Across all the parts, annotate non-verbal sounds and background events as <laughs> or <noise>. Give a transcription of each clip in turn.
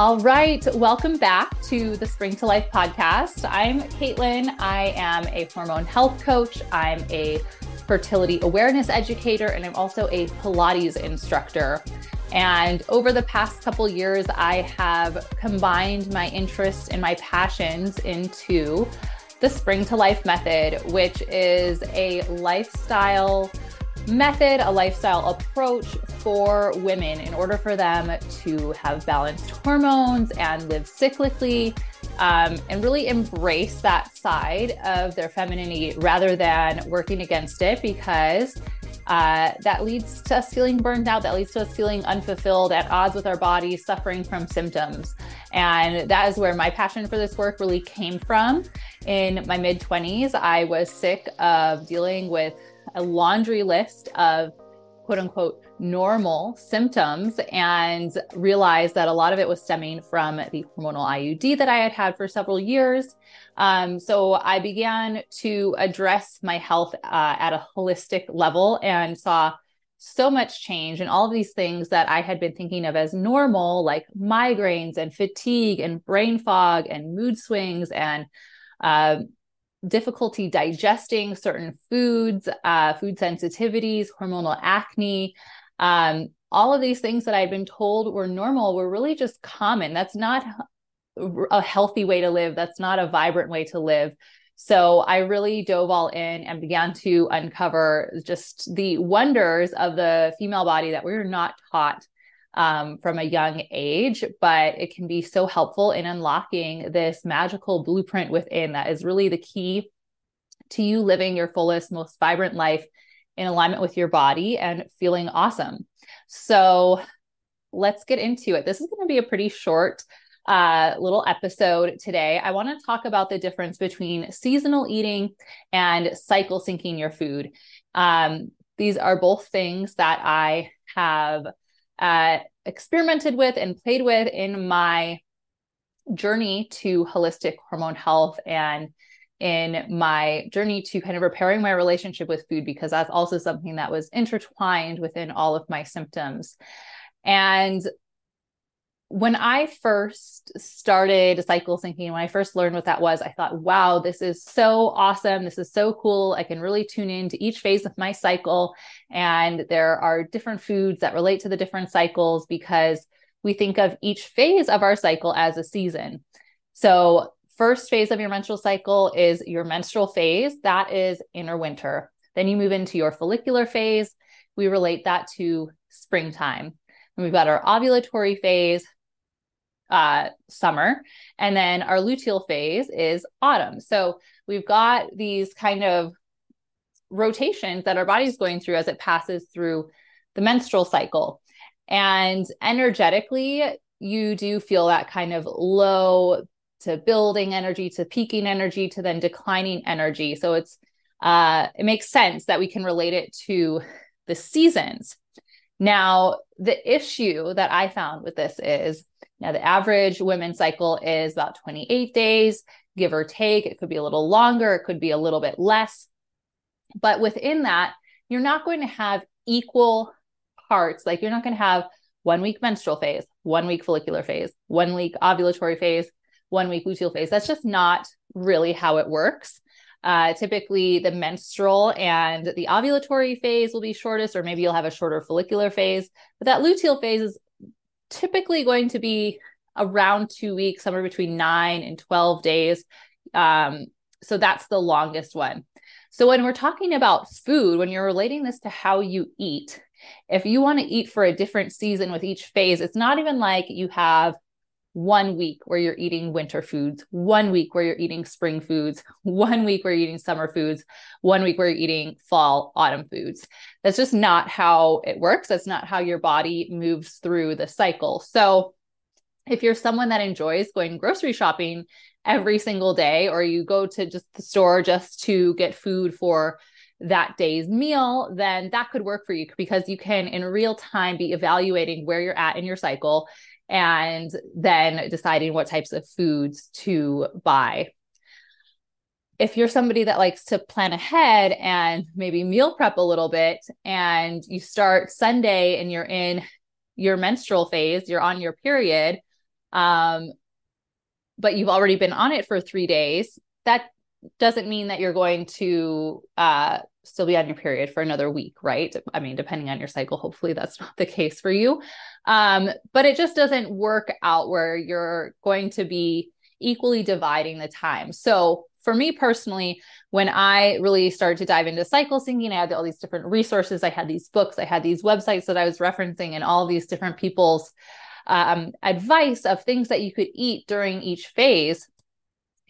All right, welcome back to the Spring to Life podcast. I'm Caitlin. I am a hormone health coach. I'm a fertility awareness educator, and I'm also a Pilates instructor. And over the past couple years, I have combined my interests and my passions into the Spring to Life method, which is a lifestyle method, a lifestyle approach for women in order for them to have balanced hormones and live cyclically um, and really embrace that side of their femininity rather than working against it because uh, that leads to us feeling burned out, that leads to us feeling unfulfilled, at odds with our body, suffering from symptoms. And that is where my passion for this work really came from. In my mid 20s, I was sick of dealing with a laundry list of quote unquote normal symptoms and realized that a lot of it was stemming from the hormonal IUD that I had had for several years. Um, so I began to address my health uh, at a holistic level and saw so much change and all of these things that I had been thinking of as normal, like migraines and fatigue and brain fog and mood swings and uh, difficulty digesting certain foods, uh, food sensitivities, hormonal acne. Um, all of these things that I'd been told were normal were really just common. That's not a healthy way to live. That's not a vibrant way to live. So I really dove all in and began to uncover just the wonders of the female body that we are not taught um, from a young age, but it can be so helpful in unlocking this magical blueprint within that is really the key to you living your fullest, most vibrant life in alignment with your body and feeling awesome. So let's get into it. This is going to be a pretty short uh, little episode today. I want to talk about the difference between seasonal eating and cycle syncing your food. Um, these are both things that I have uh, experimented with and played with in my journey to holistic hormone health and in my journey to kind of repairing my relationship with food because that's also something that was intertwined within all of my symptoms. And when I first started cycle syncing, when I first learned what that was, I thought, wow, this is so awesome. This is so cool. I can really tune into each phase of my cycle. And there are different foods that relate to the different cycles because we think of each phase of our cycle as a season. So, first phase of your menstrual cycle is your menstrual phase, that is inner winter. Then you move into your follicular phase. We relate that to springtime. And we've got our ovulatory phase, uh, summer. And then our luteal phase is autumn. So we've got these kind of rotations that our body's going through as it passes through the menstrual cycle. And energetically, you do feel that kind of low to building energy to peaking energy to then declining energy. So it's uh, it makes sense that we can relate it to the seasons. Now, the issue that I found with this is now, the average women's cycle is about 28 days, give or take. It could be a little longer, it could be a little bit less. But within that, you're not going to have equal parts. Like you're not going to have one week menstrual phase, one week follicular phase, one week ovulatory phase, one week luteal phase. That's just not really how it works. Uh, typically, the menstrual and the ovulatory phase will be shortest, or maybe you'll have a shorter follicular phase. But that luteal phase is typically going to be around two weeks, somewhere between nine and 12 days. Um, so that's the longest one. So when we're talking about food, when you're relating this to how you eat, if you want to eat for a different season with each phase, it's not even like you have one week where you're eating winter foods, one week where you're eating spring foods, <laughs> one week where you're eating summer foods, one week where you're eating fall, autumn foods. That's just not how it works. That's not how your body moves through the cycle. So, if you're someone that enjoys going grocery shopping every single day, or you go to just the store just to get food for that day's meal, then that could work for you because you can in real time be evaluating where you're at in your cycle and then deciding what types of foods to buy. If you're somebody that likes to plan ahead and maybe meal prep a little bit, and you start Sunday and you're in your menstrual phase, you're on your period, um, but you've already been on it for three days, that doesn't mean that you're going to uh, still be on your period for another week, right? I mean, depending on your cycle, hopefully that's <laughs> not the case for you. Um, but it just doesn't work out where you're going to be equally dividing the time. So for me personally, when I really started to dive into cycle syncing, I had all these different resources. I had these books, I had these websites that I was referencing, and all these different people's um, advice of things that you could eat during each phase.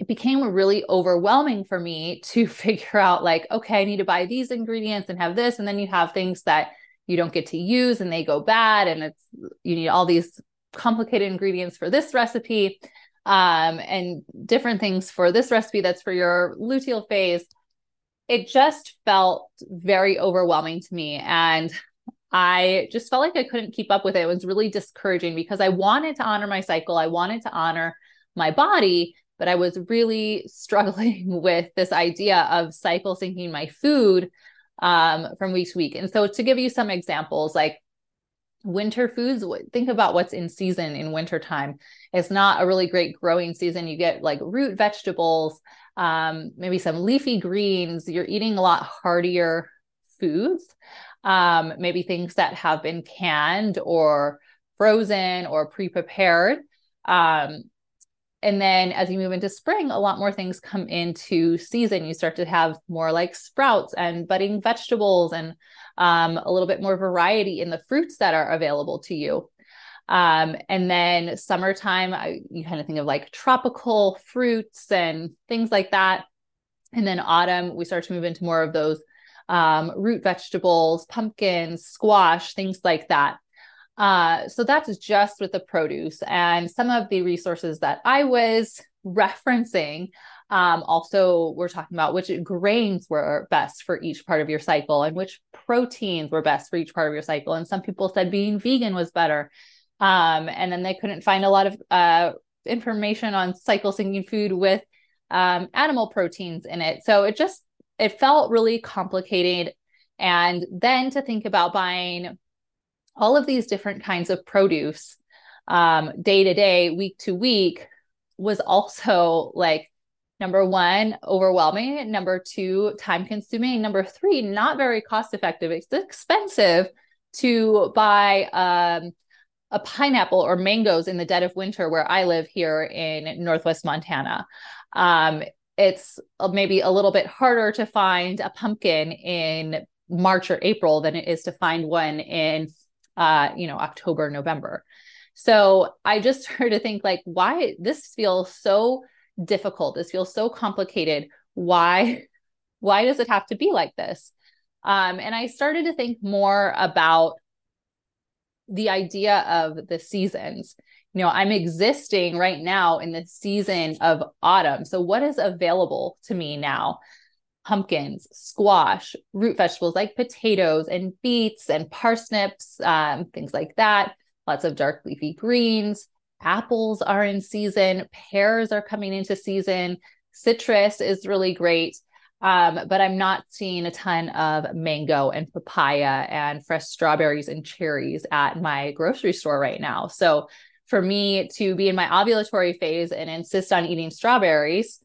It became really overwhelming for me to <laughs> figure out, like, okay, I need to buy these ingredients and have this. And then you have things that you don't get to use and they go bad. And it's, you need all these complicated ingredients for this recipe um, and different things for this recipe that's for your luteal phase. It just felt very overwhelming to me. And I just felt like I couldn't keep up with it. It was really discouraging because I wanted to honor my cycle, I wanted to honor my body, but I was really struggling <laughs> with this idea of cycle syncing my food um, from week to week. And so, to give you some examples, like winter foods think about what's in season in wintertime. It's not a really great growing season. You get like root vegetables um, maybe some leafy greens. You're eating a lot heartier foods um, maybe things that have been canned or frozen or pre-prepared um, and then as you move into spring a lot more things come into season. You start to have more like sprouts and budding vegetables and um, a little bit more variety in the fruits that are available to you. Um, and then summertime I, you kind of think of like tropical fruits and things like that. And then autumn we start to move into more of those um, root vegetables pumpkins squash things like that uh, so that's just with the produce and some of the resources that I was referencing. Um, also, we're talking about which grains were best for each part of your cycle and which proteins were best for each part of your cycle. And some people said being vegan was better. Um, and then they couldn't find a lot of uh, information on cycle syncing food with um, animal proteins in it. So it just it felt really complicated. And then to think about buying all of these different kinds of produce um, day to day, week to week was also like number one, overwhelming. Number two, time consuming. Number three, not very cost effective. It's expensive to buy um, a pineapple or mangoes in the dead of winter where I live here in Northwest Montana. Um, it's maybe a little bit harder to find a pumpkin in March or April than it is to find one in uh, you know, October, November. So I just <laughs> started to think like, why this feels so difficult? This feels so complicated. Why, <laughs> why does it have to be like this? Um, and I started to think more about the idea of the seasons. You know, I'm existing right now in the season of autumn. So, what is available to me now? Pumpkins, squash, root vegetables like potatoes and beets and parsnips, um, things like that. Lots of dark leafy greens. Apples are in season. Pears are coming into season. Citrus is really great. Um, but I'm not seeing a ton of mango and papaya and fresh strawberries and cherries at my grocery store right now. So for me to be in my ovulatory phase and insist on eating strawberries,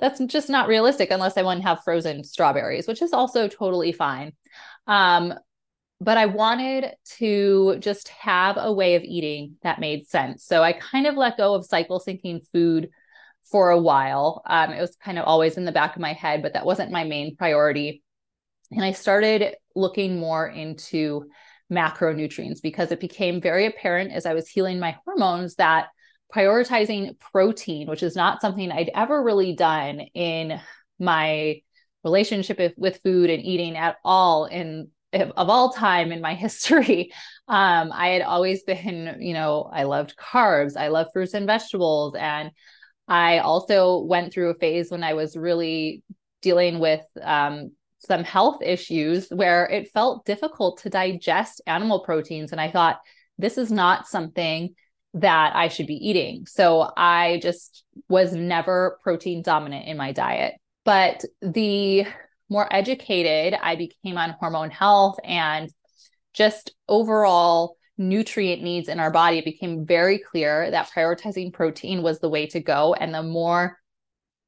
that's just not realistic unless I want to have frozen strawberries, which is also totally fine. Um, but I wanted to just have a way of eating that made sense. So I kind of let go of cycle syncing food for a while. Um, it was kind of always in the back of my head, but that wasn't my main priority. And I started looking more into macronutrients because it became very apparent as I was healing my hormones that prioritizing protein, which is not something I'd ever really done in my relationship with food and eating at all in of all time in my <laughs> history. Um, i had always been you know i loved carbs i love fruits and vegetables and i also went through a phase when i was really dealing with um, some health issues where it felt difficult to digest animal proteins and i thought this is not something that I should be eating. So I just was never protein dominant in my diet. But the more educated I became on hormone health and just overall nutrient needs in our body, it became very clear that prioritizing protein was the way to go. And the more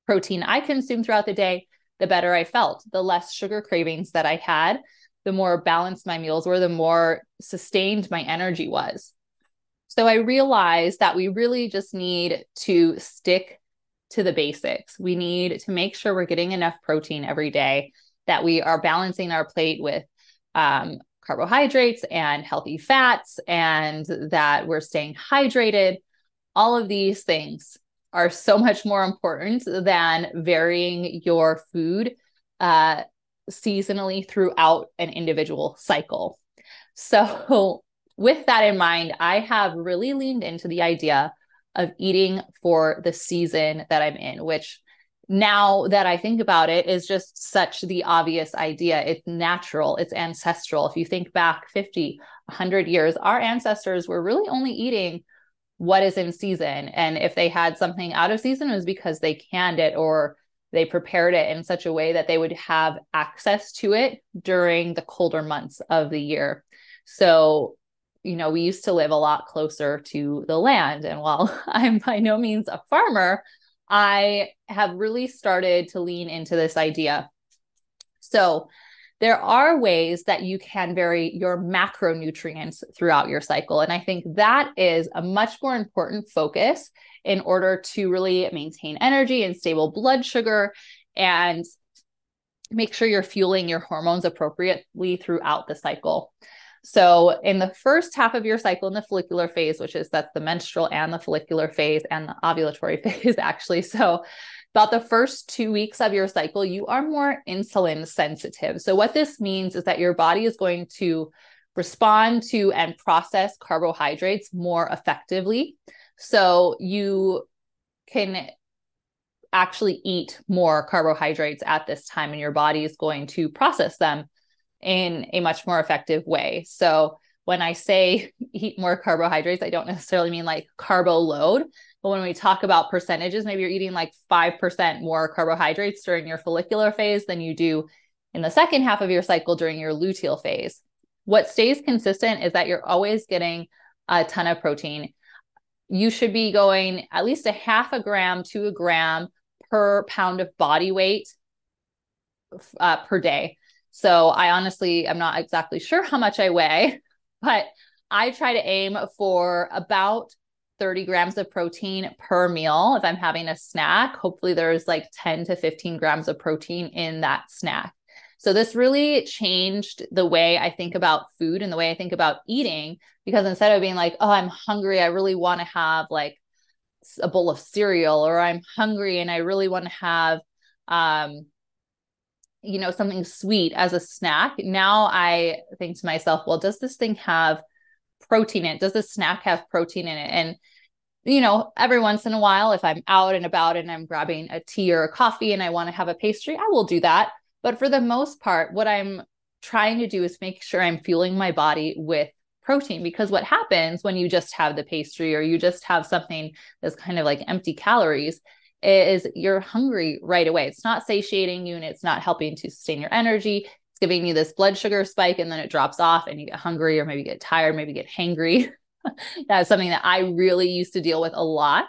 protein I consumed throughout the day, the better I felt, the less sugar cravings that I had, the more balanced my meals were, the more sustained my energy was. So I realized that we really just need to stick to the basics. We need to make sure we're getting enough protein every day, that we are balancing our plate with um, carbohydrates and healthy fats, and that we're staying hydrated. All of these things are so much more important than varying your food uh, seasonally throughout an individual cycle. So, with that in mind, I have really leaned into the idea of eating for the season that I'm in, which now that I think about it is just such the obvious idea. It's natural, it's ancestral. If you think back 50, 100 years, our ancestors were really only eating what is in season. And if they had something out of season, it was because they canned it or they prepared it in such a way that they would have access to it during the colder months of the year. So, you know, we used to live a lot closer to the land. And while <laughs> I'm by no means a farmer, I have really started to lean into this idea. So, there are ways that you can vary your macronutrients throughout your cycle. And I think that is a much more important focus in order to really maintain energy and stable blood sugar and make sure you're fueling your hormones appropriately throughout the cycle. So, in the first half of your cycle, in the follicular phase, which is that's the menstrual and the follicular phase and the ovulatory <laughs> phase, actually. So, about the first two weeks of your cycle, you are more insulin sensitive. So, what this means is that your body is going to respond to and process carbohydrates more effectively. So, you can actually eat more carbohydrates at this time, and your body is going to process them in a much more effective way. So, when I say <laughs> eat more carbohydrates, I don't necessarily mean like carbo load, but when we talk about percentages, maybe you're eating like 5% more carbohydrates during your follicular phase than you do in the second half of your cycle during your luteal phase. What stays consistent is that you're always getting a ton of protein. You should be going at least a half a gram to a gram per pound of body weight uh, per day. So I honestly, I'm not exactly sure how much I weigh, <laughs> but I try to aim for about 30 grams of protein per meal. If I'm having a snack, hopefully there's like 10 to 15 grams of protein in that snack. So this really changed the way I think about food and the way I think about eating because instead of being like, oh, I'm hungry, I really want to have like a bowl of cereal or I'm hungry and I really want to have um you know something sweet as a snack. Now I think to myself, well, does this thing have protein in it? Does the snack have protein in it? And you know, every once in a while, if I'm out and about and I'm grabbing a tea or a coffee and I want to have a pastry, I will do that. But for the most part, what I'm trying to do is make sure I'm fueling my body with protein because what happens when you just have the pastry or you just have something that's kind of like empty calories is you're hungry right away. It's not satiating you and it's not helping to sustain your energy It's giving you this blood sugar spike and then it drops off and you get hungry or maybe get tired, maybe get hangry. <laughs> That's something that I really used to deal with a lot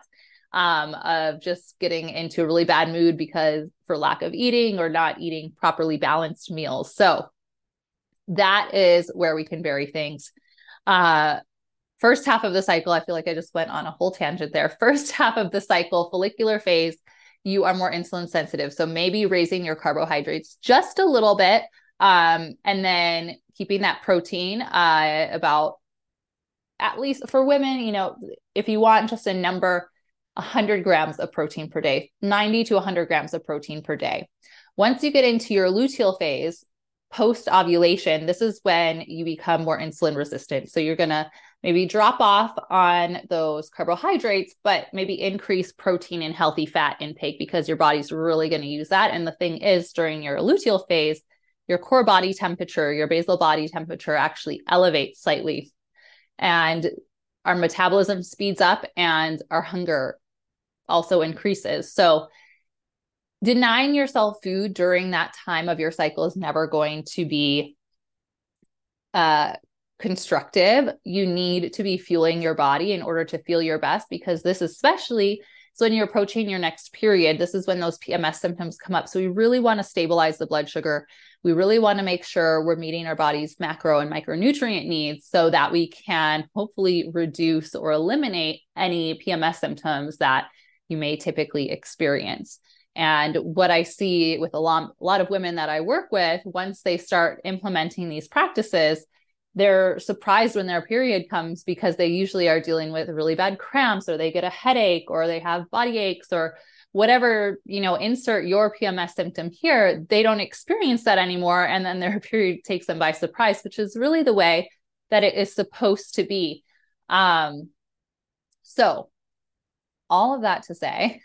um, of just getting into a really bad mood because for lack of eating or not eating properly balanced meals. So that is where we can vary things. Uh, first half of the cycle, I feel like I just went on a whole tangent there. <laughs> First half of the cycle, follicular phase, you are more insulin sensitive. So maybe raising your carbohydrates just a little bit um, and then keeping that protein uh, about at least for women, you know, if you want just a number, 100 grams of protein per day, 90 to 100 grams of protein per day. Once you get into your luteal phase, post ovulation, this is when you become more insulin resistant. So you're going to maybe drop off on those carbohydrates, but maybe increase protein and healthy fat intake because your body's really going to use that. And the thing is, during your luteal phase, your core body temperature, your basal body temperature actually elevates slightly. And our metabolism speeds up and our hunger also increases. So, denying yourself food during that time of your cycle is never going to be uh, constructive. You need to be fueling your body in order to feel your best because this, especially, so when you're approaching your next period, this is when those PMS symptoms come up. So we really want to stabilize the blood sugar. We really want to make sure we're meeting our body's macro and micronutrient needs so that we can hopefully reduce or eliminate any PMS symptoms that you may typically experience. And what I see with a lot, a lot of women that I work with, once they start implementing these practices, they're surprised when their period comes because they usually are dealing with really bad cramps or they get a headache or they have body aches or whatever you know insert your pms symptom here they don't experience that anymore. And then their <laughs> period takes them by surprise which is really the way that it is supposed to be. Um so all of that to say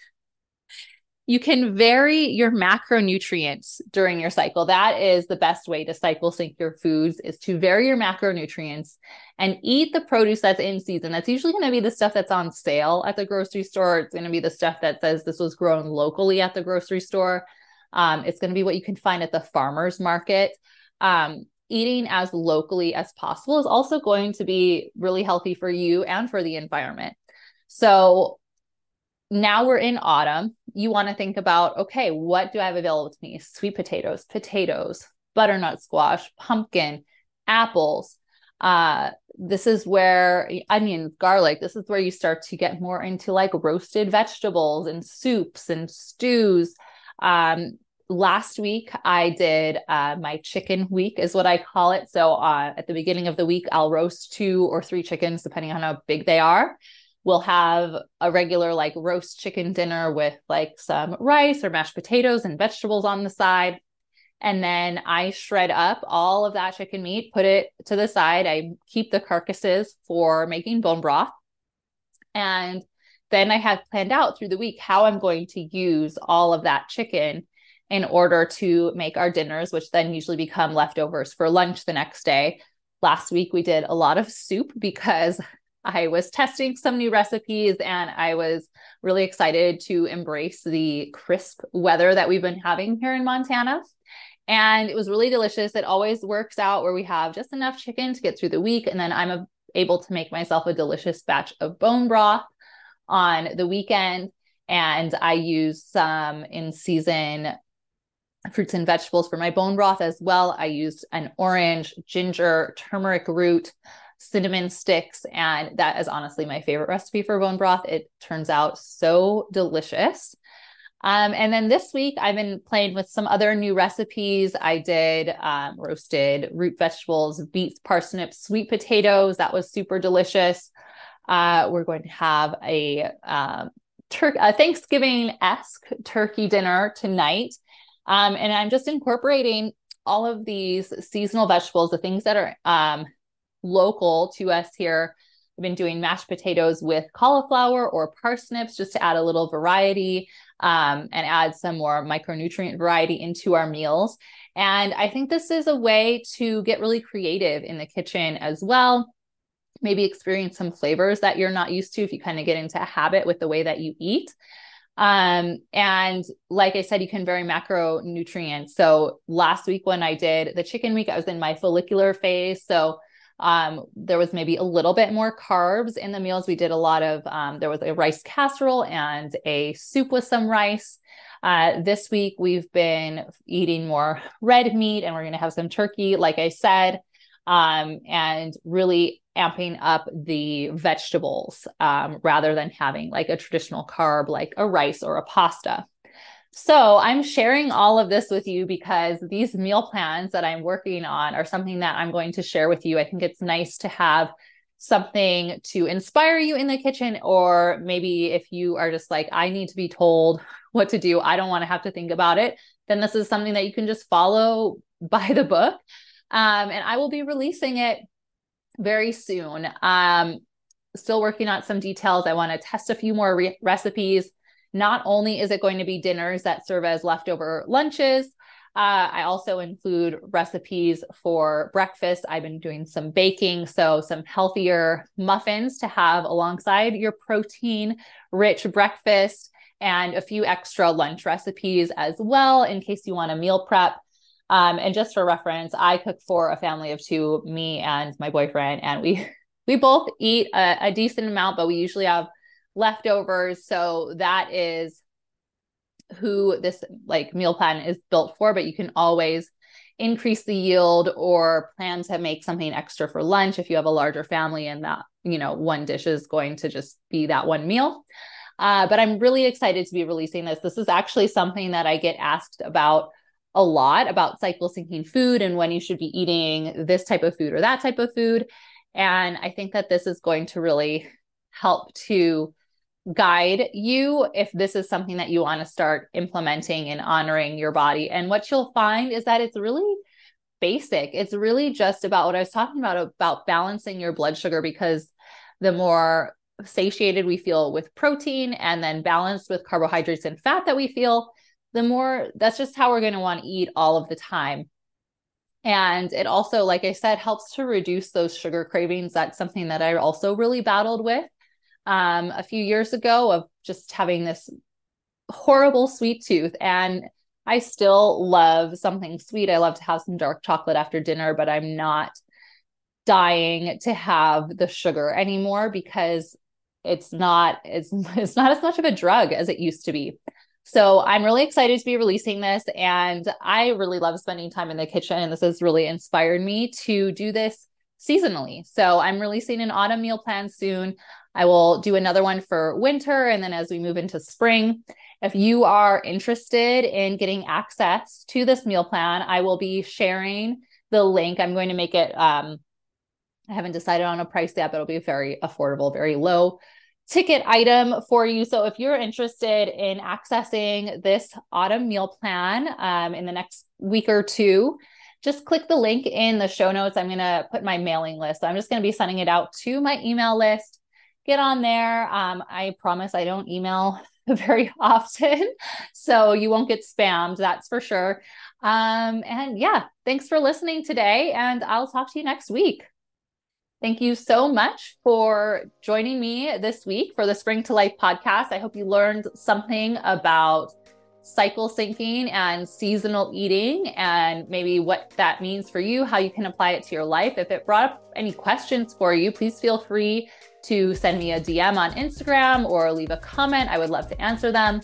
you can vary your macronutrients during your cycle. That is the best way to cycle sync your foods is to vary your macronutrients and eat the produce that's in season. That's usually going to be the stuff that's on sale at the grocery store. It's going to be the stuff that says this was grown locally at the grocery store. Um, it's going to be what you can find at the farmer's market. Um, eating as locally as possible is also going to be really healthy for you and for the environment. So now we're in autumn. You want to think about okay, what do I have available to me? Sweet potatoes, potatoes, butternut squash, pumpkin, apples. Uh, this is where onions, garlic, this is where you start to get more into like roasted vegetables and soups and stews. Um, last week I did uh, my chicken week, is what I call it. So uh, at the beginning of the week, I'll roast two or three chickens, depending on how big they are we'll have a regular like roast chicken dinner with like some rice or mashed potatoes and vegetables on the side. And then I shred up all of that chicken meat, put it to the side. I keep the carcasses for making bone broth. And then I have planned out through the week how I'm going to use all of that chicken in order to make our dinners, which then usually become leftovers for lunch the next day. Last week, we did a lot of soup because I was testing some new recipes and I was really excited to embrace the crisp weather that we've been having here in Montana. And it was really delicious. It always works out where we have just enough chicken to get through the week. And then I'm able to make myself a delicious batch of bone broth on the weekend. And I use some in season fruits and vegetables for my bone broth as well. I used an orange, ginger, turmeric root, cinnamon sticks. And that is honestly my favorite recipe for bone broth. It turns out so delicious. Um, and then this week, I've been playing with some other new recipes. I did um, roasted root vegetables, beets, parsnips, sweet potatoes. That was super delicious. Uh, we're going to have a, um, tur- a Thanksgiving esque turkey dinner tonight. Um, and I'm just incorporating all of these seasonal vegetables, the things that are um, local to us here. I've been doing mashed potatoes with cauliflower or parsnips just to add a little variety um, and add some more micronutrient variety into our meals. And I think this is a way to get really creative in the kitchen as well. Maybe experience some flavors that you're not used to if you kind of get into a habit with the way that you eat. Um, and like I said, you can vary macronutrients. So last week when I did the chicken week, I was in my follicular phase. So um, there was maybe a little bit more carbs in the meals. We did a lot of, um, there was a rice casserole and a soup with some rice. Uh, this week, we've been eating more red meat and we're going to have some turkey, like I said, um, and really amping up the vegetables um, rather than having like a traditional carb like a rice or a pasta. So I'm sharing all of this with you because these meal plans that I'm working on are something that I'm going to share with you. I think it's nice to have something to inspire you in the kitchen, or maybe if you are just like, I need to be told what to do, I don't want to have to think about it, then this is something that you can just follow by the book. Um, and I will be releasing it very soon. Um, still working on some details. I want to test a few more re- recipes not only is it going to be dinners that serve as leftover lunches, uh, I also include recipes for breakfast. I've been doing some baking, so some healthier muffins to have alongside your protein rich breakfast and a few extra lunch recipes as well in case you want a meal prep. Um, and just for reference, I cook for a family of two, me and my boyfriend, and we <laughs> we both eat a, a decent amount, but we usually have leftovers. So that is who this like meal plan is built for, but you can always increase the yield or plan to make something extra for lunch if you have a larger family and that, you know, one dish is going to just be that one meal. Uh, but I'm really excited to be releasing this. This is actually something that I get asked about a lot about cycle syncing food and when you should be eating this type of food or that type of food. And I think that this is going to really help to guide you if this is something that you want to start implementing and honoring your body. And what you'll find is that it's really basic. It's really just about what I was talking about about balancing your blood sugar because the more satiated we feel with protein and then balanced with carbohydrates and fat that we feel, the more that's just how we're going to want to eat all of the time. And it also, like I said, helps to reduce those sugar cravings. That's something that I also really battled with um, a few years ago of just having this horrible sweet tooth. And I still love something sweet. I love to have some dark chocolate after dinner, but I'm not dying to have the sugar anymore because it's not it's <laughs> it's not as much of a drug as it used to be. So I'm really excited to be releasing this and I really love spending time in the kitchen and this has really inspired me to do this seasonally. So I'm releasing an autumn meal plan soon. I will do another one for winter. And then as we move into spring, if you are interested in getting access to this meal plan, I will be sharing the link. I'm going to make it, um, I haven't decided on a price yet, but it'll be very affordable, very low ticket item for you. So if you're interested in accessing this autumn meal plan um, in the next week or two, just click the link in the show notes. I'm going to put my mailing list. So I'm just going to be sending it out to my email list get on there. Um, I promise I don't email <laughs> very often, so you won't get spammed, that's for sure. Um, and yeah, thanks for listening today, and I'll talk to you next week. Thank you so much for joining me this week for the Spring to Life podcast. I hope you learned something about cycle syncing and seasonal eating and maybe what that means for you, how you can apply it to your life. If it brought up any questions for you, please feel free to send me a DM on Instagram or leave a comment. I would love to answer them.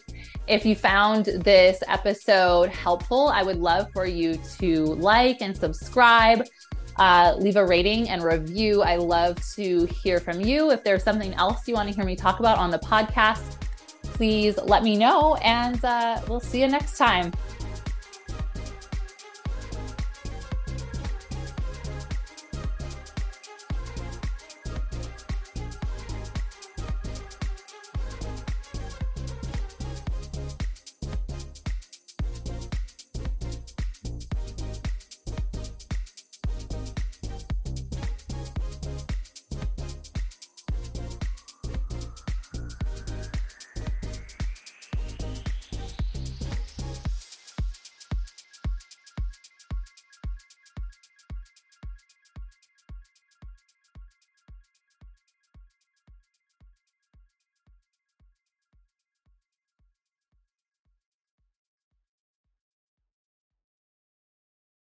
If you found this episode helpful, I would love for you to like and subscribe. Uh, leave a rating and review. I love to hear from you. If there's something else you want to hear me talk about on the podcast, please let me know and uh, we'll see you next time.